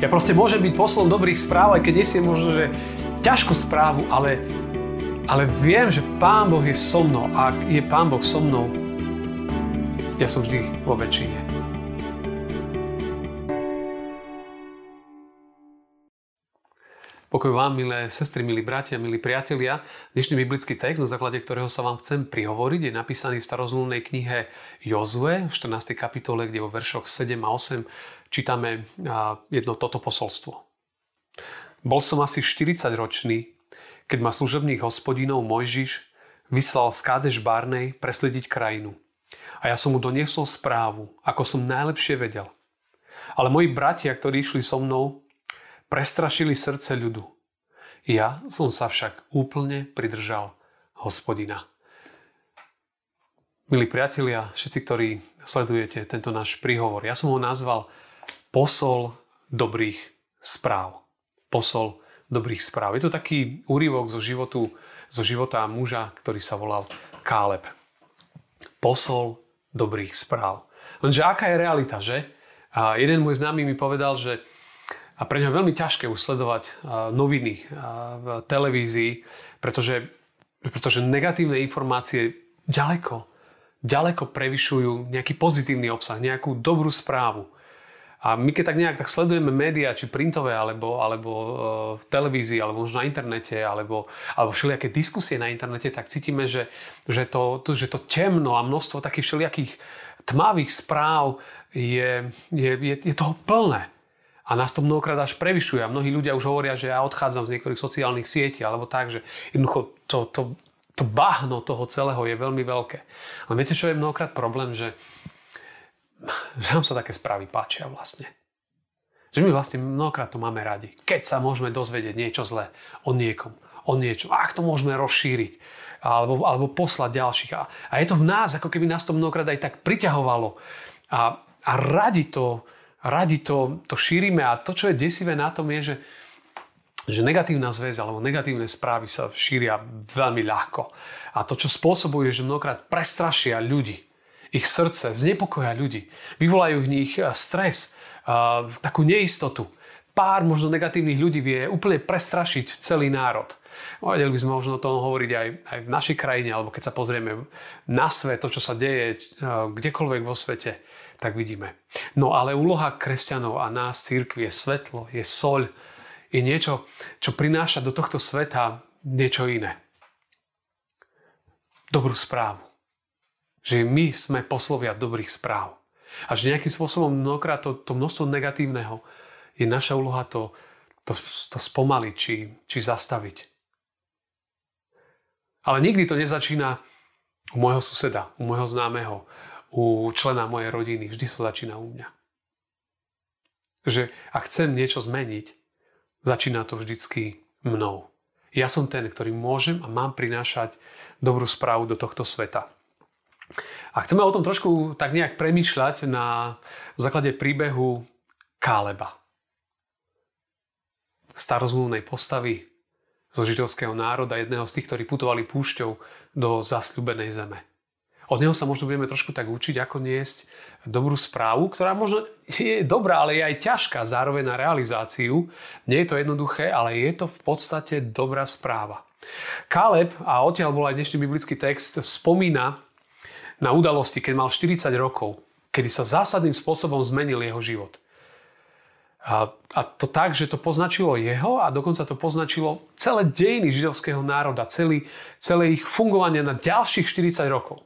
Ja proste môžem byť poslom dobrých správ, aj keď nesiem možno, že ťažkú správu, ale, ale viem, že Pán Boh je so mnou a ak je Pán Boh so mnou, ja som vždy vo väčšine. Pokoj vám, milé sestry, milí bratia, milí priatelia. Dnešný biblický text, na základe ktorého sa vám chcem prihovoriť, je napísaný v starozmluvnej knihe Jozue, v 14. kapitole, kde vo veršoch 7 a 8 čítame jedno toto posolstvo. Bol som asi 40 ročný, keď ma služobných hospodinov Mojžiš vyslal z Kádeš Barnej preslediť krajinu. A ja som mu doniesol správu, ako som najlepšie vedel. Ale moji bratia, ktorí išli so mnou, prestrašili srdce ľudu. Ja som sa však úplne pridržal hospodina. Milí priatelia, všetci, ktorí sledujete tento náš príhovor, ja som ho nazval posol dobrých správ. Posol dobrých správ. Je to taký úryvok zo, životu, zo života muža, ktorý sa volal Káleb. Posol dobrých správ. Lenže aká je realita, že? A jeden môj známy mi povedal, že a pre ňa veľmi ťažké usledovať noviny v televízii, pretože, pretože negatívne informácie ďaleko, ďaleko prevyšujú nejaký pozitívny obsah, nejakú dobrú správu. A my keď tak nejak tak sledujeme médiá, či printové, alebo, alebo e, v televízii, alebo možno na internete, alebo, alebo všelijaké diskusie na internete, tak cítime, že, že, to, to, že to temno a množstvo takých všelijakých tmavých správ je, je, je, je toho plné. A nás to mnohokrát až prevyšuje. A mnohí ľudia už hovoria, že ja odchádzam z niektorých sociálnych sietí, alebo tak, že jednoducho to, to, to bahno toho celého je veľmi veľké. Ale viete, čo je mnohokrát problém, že že nám sa také správy páčia vlastne. Že my vlastne mnohokrát to máme radi. Keď sa môžeme dozvedieť niečo zlé o niekom, o niečom, ak to môžeme rozšíriť, alebo, alebo poslať ďalších. A, a je to v nás, ako keby nás to mnohokrát aj tak priťahovalo. A, a radi to, radi to, to šírime a to, čo je desivé na tom je, že, že negatívna zväz alebo negatívne správy sa šíria veľmi ľahko. A to, čo spôsobuje, že mnohokrát prestrašia ľudí ich srdce, znepokoja ľudí. Vyvolajú v nich eh, stres, eh, takú neistotu. Pár možno negatívnych ľudí vie úplne prestrašiť celý národ. Vedeli by sme možno o tom hovoriť aj, aj v našej krajine, alebo keď sa pozrieme na svet, to, čo sa deje eh, kdekoľvek vo svete, tak vidíme. No ale úloha kresťanov a nás, církvi, je svetlo, je soľ, je niečo, čo prináša do tohto sveta niečo iné. Dobrú správu. Že my sme poslovia dobrých správ. A že nejakým spôsobom mnohokrát to, to množstvo negatívneho je naša úloha to, to, to spomaliť či, či zastaviť. Ale nikdy to nezačína u môjho suseda, u môjho známeho, u člena mojej rodiny. Vždy to začína u mňa. Že ak chcem niečo zmeniť, začína to vždycky mnou. Ja som ten, ktorý môžem a mám prinášať dobrú správu do tohto sveta. A chceme o tom trošku tak nejak premýšľať na základe príbehu Káleba. Starozmluvnej postavy zo židovského národa, jedného z tých, ktorí putovali púšťou do zasľubenej zeme. Od neho sa možno budeme trošku tak učiť, ako niesť dobrú správu, ktorá možno je dobrá, ale je aj ťažká zároveň na realizáciu. Nie je to jednoduché, ale je to v podstate dobrá správa. Káleb, a odtiaľ bol aj dnešný biblický text, spomína na udalosti, keď mal 40 rokov, kedy sa zásadným spôsobom zmenil jeho život. A, a to tak, že to poznačilo jeho a dokonca to poznačilo celé dejiny židovského národa, celý, celé ich fungovanie na ďalších 40 rokov.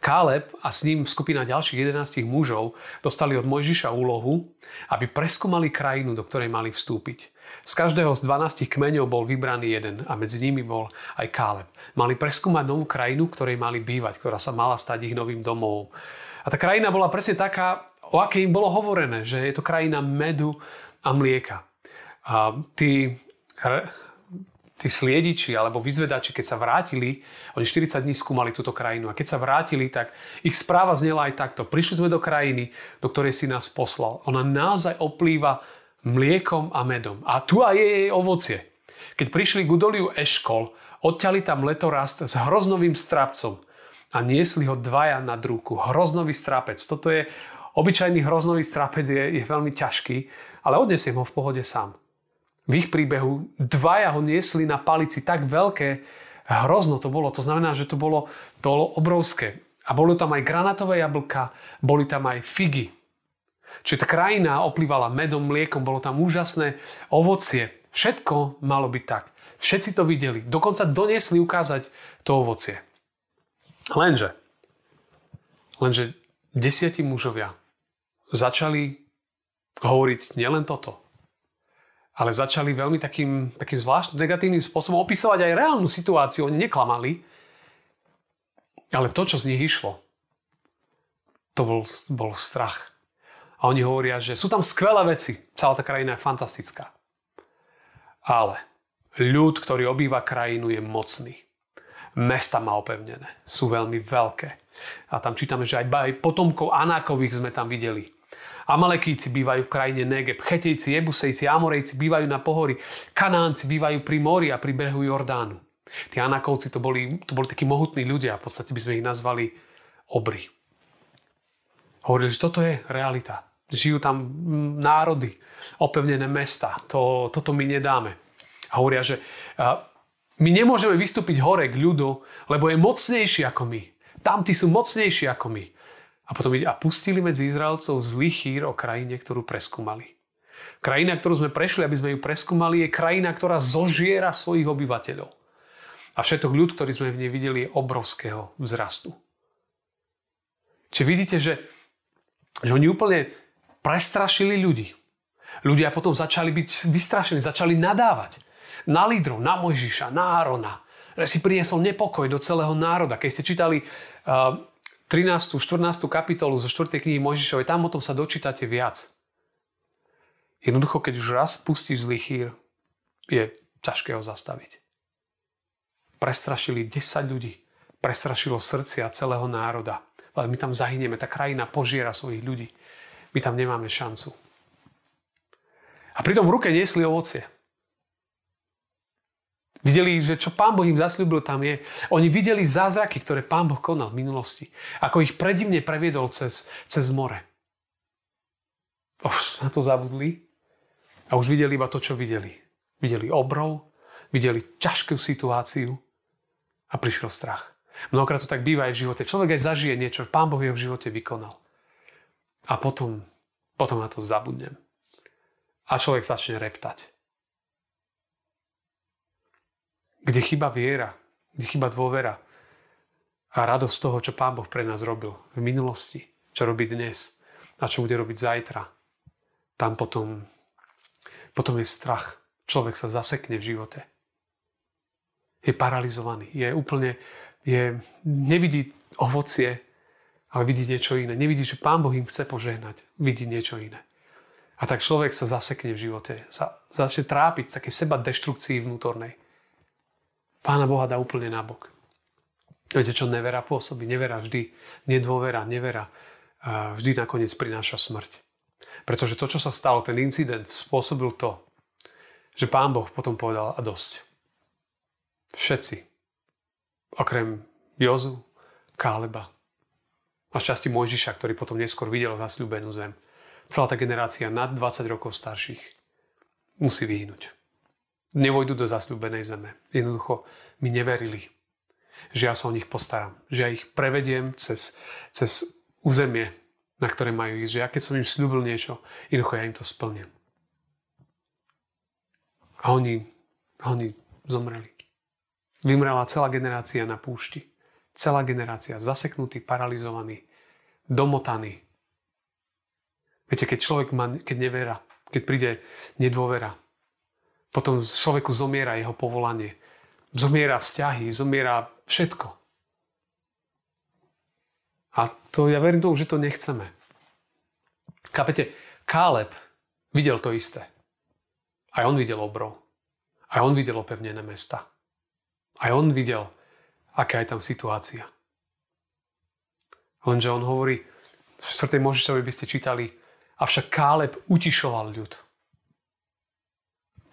Káleb a s ním skupina ďalších 11 mužov dostali od Mojžiša úlohu, aby preskúmali krajinu, do ktorej mali vstúpiť. Z každého z 12 kmeňov bol vybraný jeden a medzi nimi bol aj Káleb. Mali preskúmať novú krajinu, ktorej mali bývať, ktorá sa mala stať ich novým domovom. A tá krajina bola presne taká, o akej im bolo hovorené, že je to krajina medu a mlieka. A tí, tí sliediči alebo vyzvedači, keď sa vrátili, oni 40 dní skúmali túto krajinu a keď sa vrátili, tak ich správa znela aj takto. Prišli sme do krajiny, do ktorej si nás poslal. Ona naozaj oplýva mliekom a medom. A tu aj je jej ovocie. Keď prišli k udoliu Eškol, odťali tam letorast s hroznovým strapcom a niesli ho dvaja na druku. Hroznový strapec. Toto je Obyčajný hroznový strapec je, je veľmi ťažký, ale odnesiem ho v pohode sám. V ich príbehu dvaja ho niesli na palici tak veľké, hrozno to bolo. To znamená, že to bolo, to bolo obrovské. A boli tam aj granatové jablka, boli tam aj figy. Čiže tá krajina oplývala medom, mliekom, bolo tam úžasné ovocie. Všetko malo byť tak. Všetci to videli. Dokonca doniesli ukázať to ovocie. Lenže, lenže desiatí mužovia začali hovoriť nielen toto, ale začali veľmi takým, takým zvláštnym negatívnym spôsobom opisovať aj reálnu situáciu. Oni neklamali, ale to, čo z nich išlo, to bol, bol strach. A oni hovoria, že sú tam skvelé veci, celá tá krajina je fantastická. Ale ľud, ktorý obýva krajinu, je mocný. Mesta má opevnené, sú veľmi veľké. A tam čítame, že aj, potomkov Anákových sme tam videli. Amalekíci bývajú v krajine Negeb, Chetejci, Jebusejci, Amorejci bývajú na pohori, Kanánci bývajú pri mori a pri brehu Jordánu. Tí Anakovci to boli, to boli takí mohutní ľudia, v podstate by sme ich nazvali obry. Hovorili, že toto je realita. Žijú tam mm, národy, opevnené mesta. To, toto my nedáme. A hovoria, že my nemôžeme vystúpiť hore k ľudu, lebo je mocnejší ako my. Tamtí sú mocnejší ako my. A potom a pustili medzi Izraelcov zlý chýr o krajine, ktorú preskúmali. Krajina, ktorú sme prešli, aby sme ju preskúmali, je krajina, ktorá zožiera svojich obyvateľov. A všetok ľud, ktorý sme v nej videli, je obrovského vzrastu. Čiže vidíte, že, že oni úplne prestrašili ľudí. Ľudia potom začali byť vystrašení, začali nadávať na lídrov, na Mojžiša, na Árona, že si priniesol nepokoj do celého národa. Keď ste čítali uh, 13. 14. kapitolu zo 4. knihy Mojžišovej, tam o tom sa dočítate viac. Jednoducho, keď už raz pustíš zlý chýr, je ťažké ho zastaviť. Prestrašili 10 ľudí. Prestrašilo srdcia celého národa. Ale my tam zahyneme, tá krajina požiera svojich ľudí. My tam nemáme šancu. A pritom v ruke niesli ovocie. Videli, že čo Pán Boh im zasľúbil tam je. Oni videli zázraky, ktoré Pán Boh konal v minulosti. Ako ich predivne previedol cez, cez more. Už na to zabudli a už videli iba to, čo videli. Videli obrov, videli ťažkú situáciu a prišiel strach. Mnohokrát to tak býva aj v živote. Človek aj zažije niečo, Pán Boh v jeho živote vykonal. A potom, potom na to zabudnem. A človek začne reptať. Kde chyba viera, kde chyba dôvera a radosť toho, čo Pán Boh pre nás robil v minulosti, čo robí dnes a čo bude robiť zajtra. Tam potom, potom je strach. Človek sa zasekne v živote. Je paralizovaný. Je úplne, je, nevidí ovocie, ale vidí niečo iné. Nevidí, že Pán Boh im chce požehnať. Vidí niečo iné. A tak človek sa zasekne v živote. Sa začne trápiť v takej seba deštrukcii vnútornej. Pána Boha dá úplne nabok. Viete, čo nevera pôsobí? Nevera vždy, nedôvera, nevera vždy nakoniec prináša smrť. Pretože to, čo sa stalo, ten incident spôsobil to, že pán Boh potom povedal a dosť. Všetci, okrem Jozu, Káleba a šťastí Mojžiša, ktorý potom neskôr videl zasľúbenú zem. Celá tá generácia nad 20 rokov starších musí vyhnúť nevojdu do zasľúbenej zeme. Jednoducho mi neverili, že ja sa o nich postaram, že ja ich prevediem cez, cez územie, na ktoré majú ísť, že ja keď som im slúbil niečo, jednoducho ja im to splním. A oni, oni zomreli. Vymrela celá generácia na púšti. Celá generácia zaseknutý, paralizovaný, domotaný. Viete, keď človek má, keď nevera, keď príde nedôvera, potom človeku zomiera jeho povolanie. Zomiera vzťahy, zomiera všetko. A to ja verím tomu, že to nechceme. Kápete, Káleb videl to isté. Aj on videl obrov. Aj on videl opevnené mesta. Aj on videl, aká je tam situácia. Lenže on hovorí, v 4. Možišovi by ste čítali, avšak Káleb utišoval ľud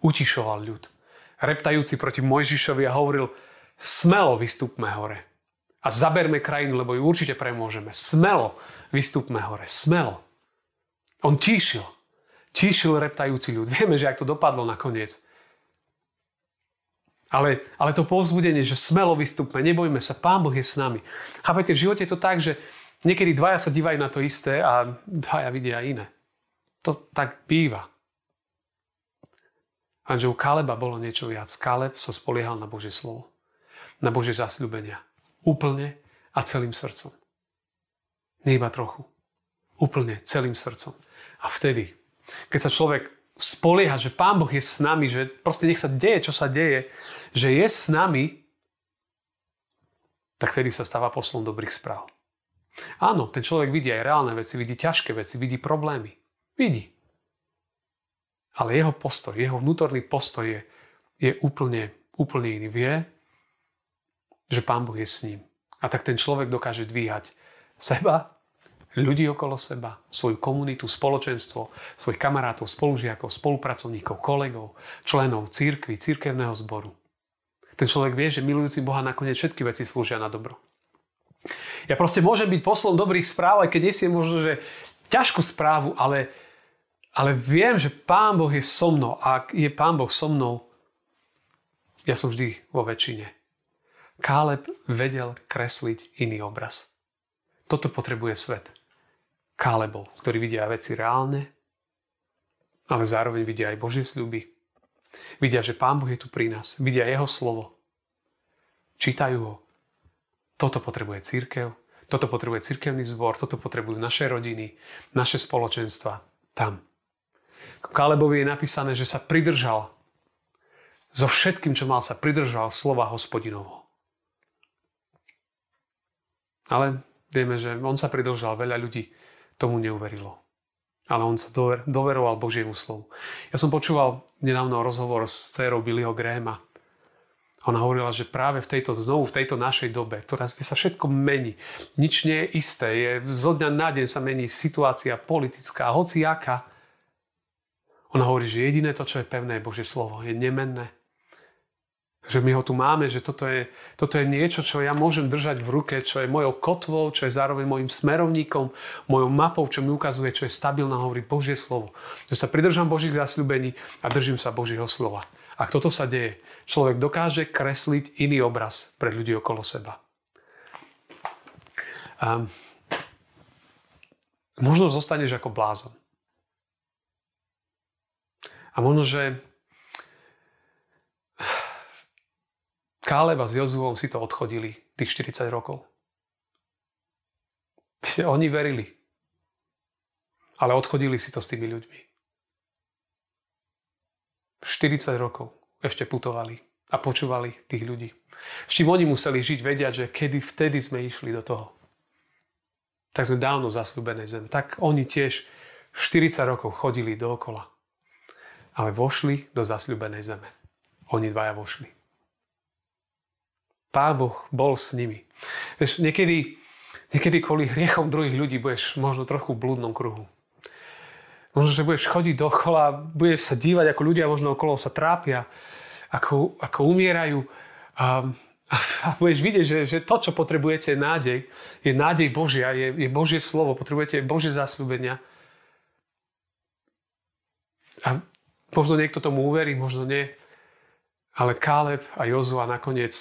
utišoval ľud. Reptajúci proti Mojžišovi a hovoril, smelo vystúpme hore a zaberme krajinu, lebo ju určite premôžeme. Smelo vystúpme hore, smelo. On tíšil. Tíšil reptajúci ľud. Vieme, že ak to dopadlo nakoniec. Ale, ale to povzbudenie, že smelo vystúpme, nebojme sa, Pán Boh je s nami. Chápete, v živote je to tak, že niekedy dvaja sa dívajú na to isté a dvaja vidia iné. To tak býva. Že u Kaleba bolo niečo viac. Kaleb sa spoliehal na Božie slovo. Na Božie zasľúbenia. Úplne a celým srdcom. Nie iba trochu. Úplne celým srdcom. A vtedy, keď sa človek spolieha, že Pán Boh je s nami, že proste nech sa deje, čo sa deje, že je s nami, tak vtedy sa stáva poslom dobrých správ. Áno, ten človek vidí aj reálne veci, vidí ťažké veci, vidí problémy. Vidí. Ale jeho postoj, jeho vnútorný postoj je, je úplne, úplne iný. Vie, že Pán Boh je s ním. A tak ten človek dokáže dvíhať seba, ľudí okolo seba, svoju komunitu, spoločenstvo, svojich kamarátov, spolužiakov, spolupracovníkov, kolegov, členov církvy, církevného zboru. Ten človek vie, že milujúci Boha nakoniec všetky veci slúžia na dobro. Ja proste môžem byť poslom dobrých správ, aj keď nesiem možno, že ťažkú správu, ale, ale viem, že Pán Boh je so mnou. A ak je Pán Boh so mnou, ja som vždy vo väčšine. Káleb vedel kresliť iný obraz. Toto potrebuje svet. Kálebov, ktorí vidia veci reálne, ale zároveň vidia aj Božie sľuby. Vidia, že Pán Boh je tu pri nás. Vidia Jeho slovo. Čítajú ho. Toto potrebuje církev, toto potrebuje církevný zbor, toto potrebujú naše rodiny, naše spoločenstva. Tam. Kálebovi je napísané, že sa pridržal so všetkým, čo mal, sa pridržal slova hospodinovho. Ale vieme, že on sa pridržal, veľa ľudí tomu neuverilo. Ale on sa dover, doveroval Božiemu slovu. Ja som počúval nedávno rozhovor s dcerou Billyho Grahama. Ona hovorila, že práve v tejto, znovu v tejto našej dobe, ktorá sa všetko mení, nič nie je isté, je, zo dňa na deň sa mení situácia politická, hociaká. Ona hovorí, že jediné to, čo je pevné, je Božie slovo, je nemenné. Že my ho tu máme, že toto je, toto je niečo, čo ja môžem držať v ruke, čo je mojou kotvou, čo je zároveň môjim smerovníkom, mojou mapou, čo mi ukazuje, čo je stabilná, hovorí Božie slovo. Že sa pridržam Božích zasľúbení a držím sa Božieho slova. Ak toto sa deje, človek dokáže kresliť iný obraz pre ľudí okolo seba. A možno zostaneš ako blázon. A možno, že Káleba s Jozuom si to odchodili tých 40 rokov. Oni verili. Ale odchodili si to s tými ľuďmi. 40 rokov ešte putovali a počúvali tých ľudí. S čím oni museli žiť, vedia, že kedy vtedy sme išli do toho. Tak sme dávno zasľúbené zem. Tak oni tiež 40 rokov chodili dookola. Ale vošli do zasľúbenej zeme. Oni dvaja vošli. Pán Boh bol s nimi. Vieš, niekedy, niekedy kvôli hriechom druhých ľudí budeš možno trochu v blúdnom kruhu. Možno, že budeš chodiť dokola, budeš sa dívať, ako ľudia možno okolo sa trápia, ako, ako umierajú. A, a budeš vidieť, že, že to, čo potrebujete, je nádej. Je nádej Božia, je, je Božie slovo, potrebujete Božie zásľubenia. A možno niekto tomu uverí, možno nie. Ale Káleb a Jozua nakoniec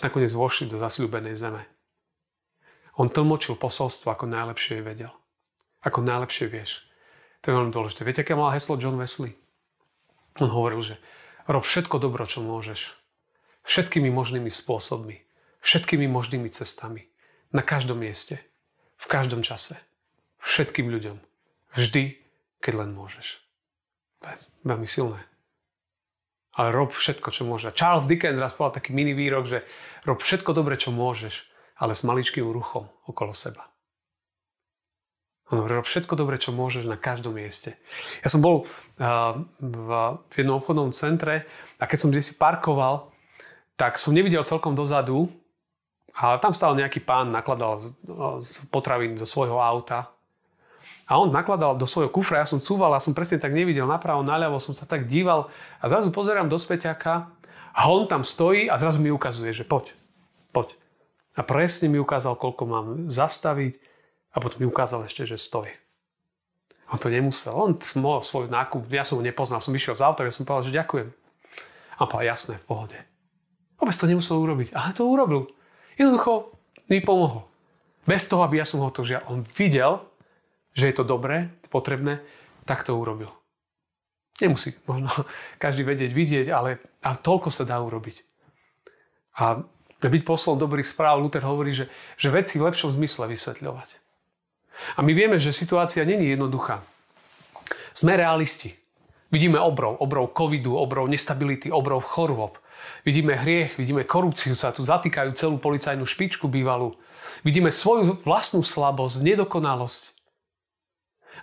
nakoniec vošli do zasľúbenej zeme. On tlmočil posolstvo, ako najlepšie vedel. Ako najlepšie vieš. To je veľmi dôležité. Viete, aké mal heslo John Wesley? On hovoril, že rob všetko dobro, čo môžeš. Všetkými možnými spôsobmi. Všetkými možnými cestami. Na každom mieste. V každom čase. Všetkým ľuďom. Vždy, keď len môžeš. Veľmi silné ale rob všetko, čo môžeš. Charles Dickens raz povedal taký mini výrok, že rob všetko dobre, čo môžeš, ale s maličkým ruchom okolo seba. On hovorí, rob všetko dobre, čo môžeš na každom mieste. Ja som bol uh, v jednom obchodnom centre a keď som si parkoval, tak som nevidel celkom dozadu, ale tam stál nejaký pán, nakladal z, z potravín do svojho auta a on nakladal do svojho kufra, ja som cúval a som presne tak nevidel napravo, naľavo, som sa tak díval a zrazu pozerám do späťaka a on tam stojí a zrazu mi ukazuje, že poď, poď. A presne mi ukázal, koľko mám zastaviť a potom mi ukázal ešte, že stojí. A On to nemusel. On mohol svoj nákup, ja som ho nepoznal, som išiel z auta, ja som povedal, že ďakujem. A povedal, jasné, v pohode. Vôbec to nemusel urobiť, ale to urobil. Jednoducho mi pomohol. Bez toho, aby ja som ho to žial. On videl, že je to dobré, potrebné, tak to urobil. Nemusí možno každý vedieť, vidieť, ale, ale toľko sa dá urobiť. A byť poslom dobrých správ, Luther hovorí, že, že veci v lepšom zmysle vysvetľovať. A my vieme, že situácia není jednoduchá. Sme realisti. Vidíme obrov, obrov covidu, obrov nestability, obrov chorôb. Vidíme hriech, vidíme korupciu, sa tu zatýkajú celú policajnú špičku bývalú. Vidíme svoju vlastnú slabosť, nedokonalosť.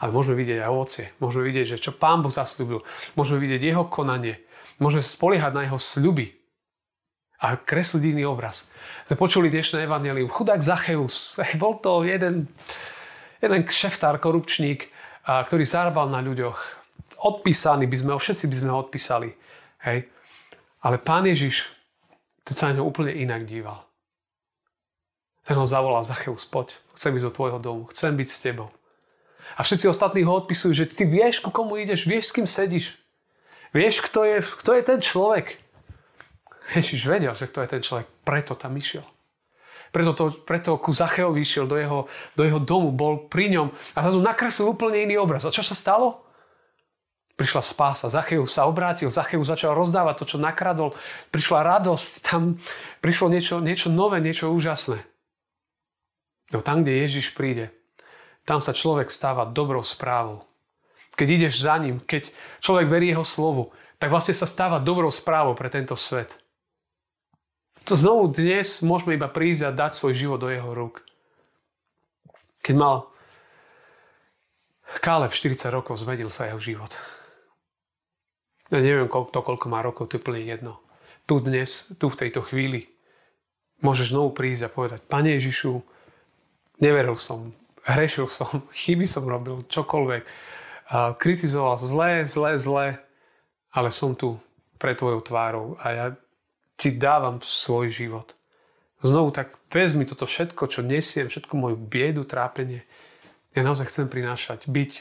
Ale môžeme vidieť aj ovocie. Môžeme vidieť, že čo Pán Boh zaslúbil. Môžeme vidieť jeho konanie. Môžeme spoliehať na jeho sľuby. A kresliť iný obraz. Sme počuli dnešné evanelium. Chudák Zacheus. Bol to jeden, jeden kšeftár, korupčník, ktorý zarábal na ľuďoch. Odpísaný by sme ho, všetci by sme ho odpísali. Hej. Ale pán Ježiš, ten sa na ňo úplne inak díval. Ten ho zavolal, Zacheus, poď, chcem ísť do tvojho domu, chcem byť s tebou. A všetci ostatní ho odpisujú, že ty vieš, ku komu ideš, vieš, s kým sedíš. Vieš, kto je, kto je ten človek. Ježiš vedel, že kto je ten človek, preto tam išiel. Preto, to, preto ku Zacheovi išiel do jeho, do jeho domu, bol pri ňom a zrazu nakreslil úplne iný obraz. A čo sa stalo? Prišla spása, Zacheus sa obrátil, Zacheus začal rozdávať to, čo nakradol. Prišla radosť, tam prišlo niečo, niečo nové, niečo úžasné. No tam, kde Ježiš príde, tam sa človek stáva dobrou správou. Keď ideš za ním, keď človek verí jeho slovu, tak vlastne sa stáva dobrou správou pre tento svet. To znovu dnes môžeme iba prísť a dať svoj život do jeho rúk. Keď mal Káleb 40 rokov, zmenil sa jeho život. Ja neviem, to, koľko má rokov, to je úplne jedno. Tu dnes, tu v tejto chvíli, môžeš znovu prísť a povedať, Pane Ježišu, neveril som, hrešil som, chyby som robil, čokoľvek. Kritizoval zlé, zlé, zlé, ale som tu pre tvojou tvárou a ja ti dávam svoj život. Znovu tak vezmi toto všetko, čo nesiem, všetko moju biedu, trápenie. Ja naozaj chcem prinášať, byť,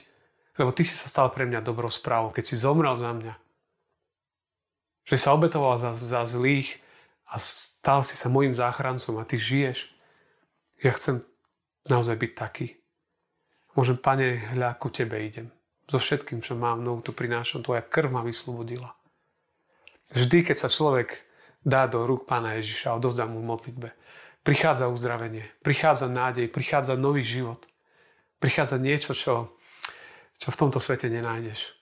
lebo ty si sa stal pre mňa dobrou správou, keď si zomrel za mňa. Že sa obetoval za, za zlých a stal si sa mojim záchrancom a ty žiješ. Ja chcem naozaj byť taký. Môžem, pane, hľa, ku tebe idem. So všetkým, čo mám, mnou tu prinášam, tvoja krv ma vyslobodila. Vždy, keď sa človek dá do rúk pána Ježiša a odovzdá mu modlitbe, prichádza uzdravenie, prichádza nádej, prichádza nový život. Prichádza niečo, čo, čo v tomto svete nenájdeš.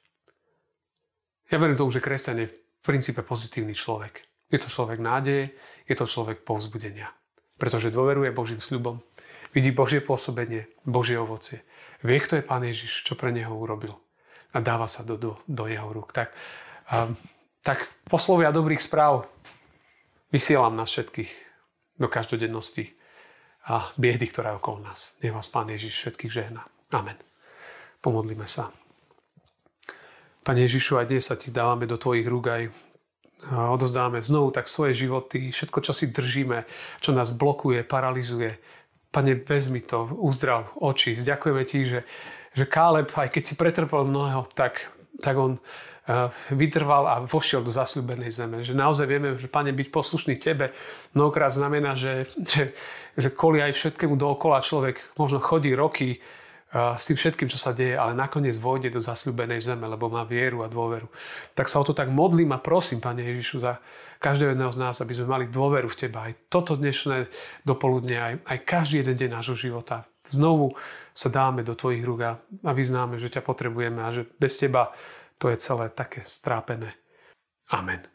Ja verím tomu, že kresťan je v princípe pozitívny človek. Je to človek nádeje, je to človek povzbudenia. Pretože dôveruje Božím sľubom, Vidí Božie pôsobenie, Božie ovocie. Vie, kto je Pán Ježiš, čo pre neho urobil. A dáva sa do, do, do jeho rúk. Tak, um, tak poslovia dobrých správ vysielam nás všetkých do každodennosti a biedy, ktorá je okolo nás. Nech vás Pán Ježiš všetkých žehná. Amen. Pomodlíme sa. Pane Ježišu, aj dnes sa ti dávame do tvojich rúk aj odozdáme znovu tak svoje životy, všetko, čo si držíme, čo nás blokuje, paralizuje, Pane, vezmi to, uzdrav oči. Ďakujeme ti, že, že Káleb, aj keď si pretrpel mnoho, tak, tak on uh, vytrval a vošiel do zasľúbenej zeme. Že naozaj vieme, že Pane, byť poslušný Tebe mnohokrát znamená, že, že, že kvôli aj všetkému dookola človek možno chodí roky, s tým všetkým, čo sa deje, ale nakoniec vojde do zasľúbenej zeme, lebo má vieru a dôveru. Tak sa o to tak modlím a prosím, Pane Ježišu, za každého jedného z nás, aby sme mali dôveru v Teba. Aj toto dnešné dopoludne, aj, aj každý jeden deň nášho života. Znovu sa dáme do Tvojich rúk a vyznáme, že ťa potrebujeme a že bez Teba to je celé také strápené. Amen.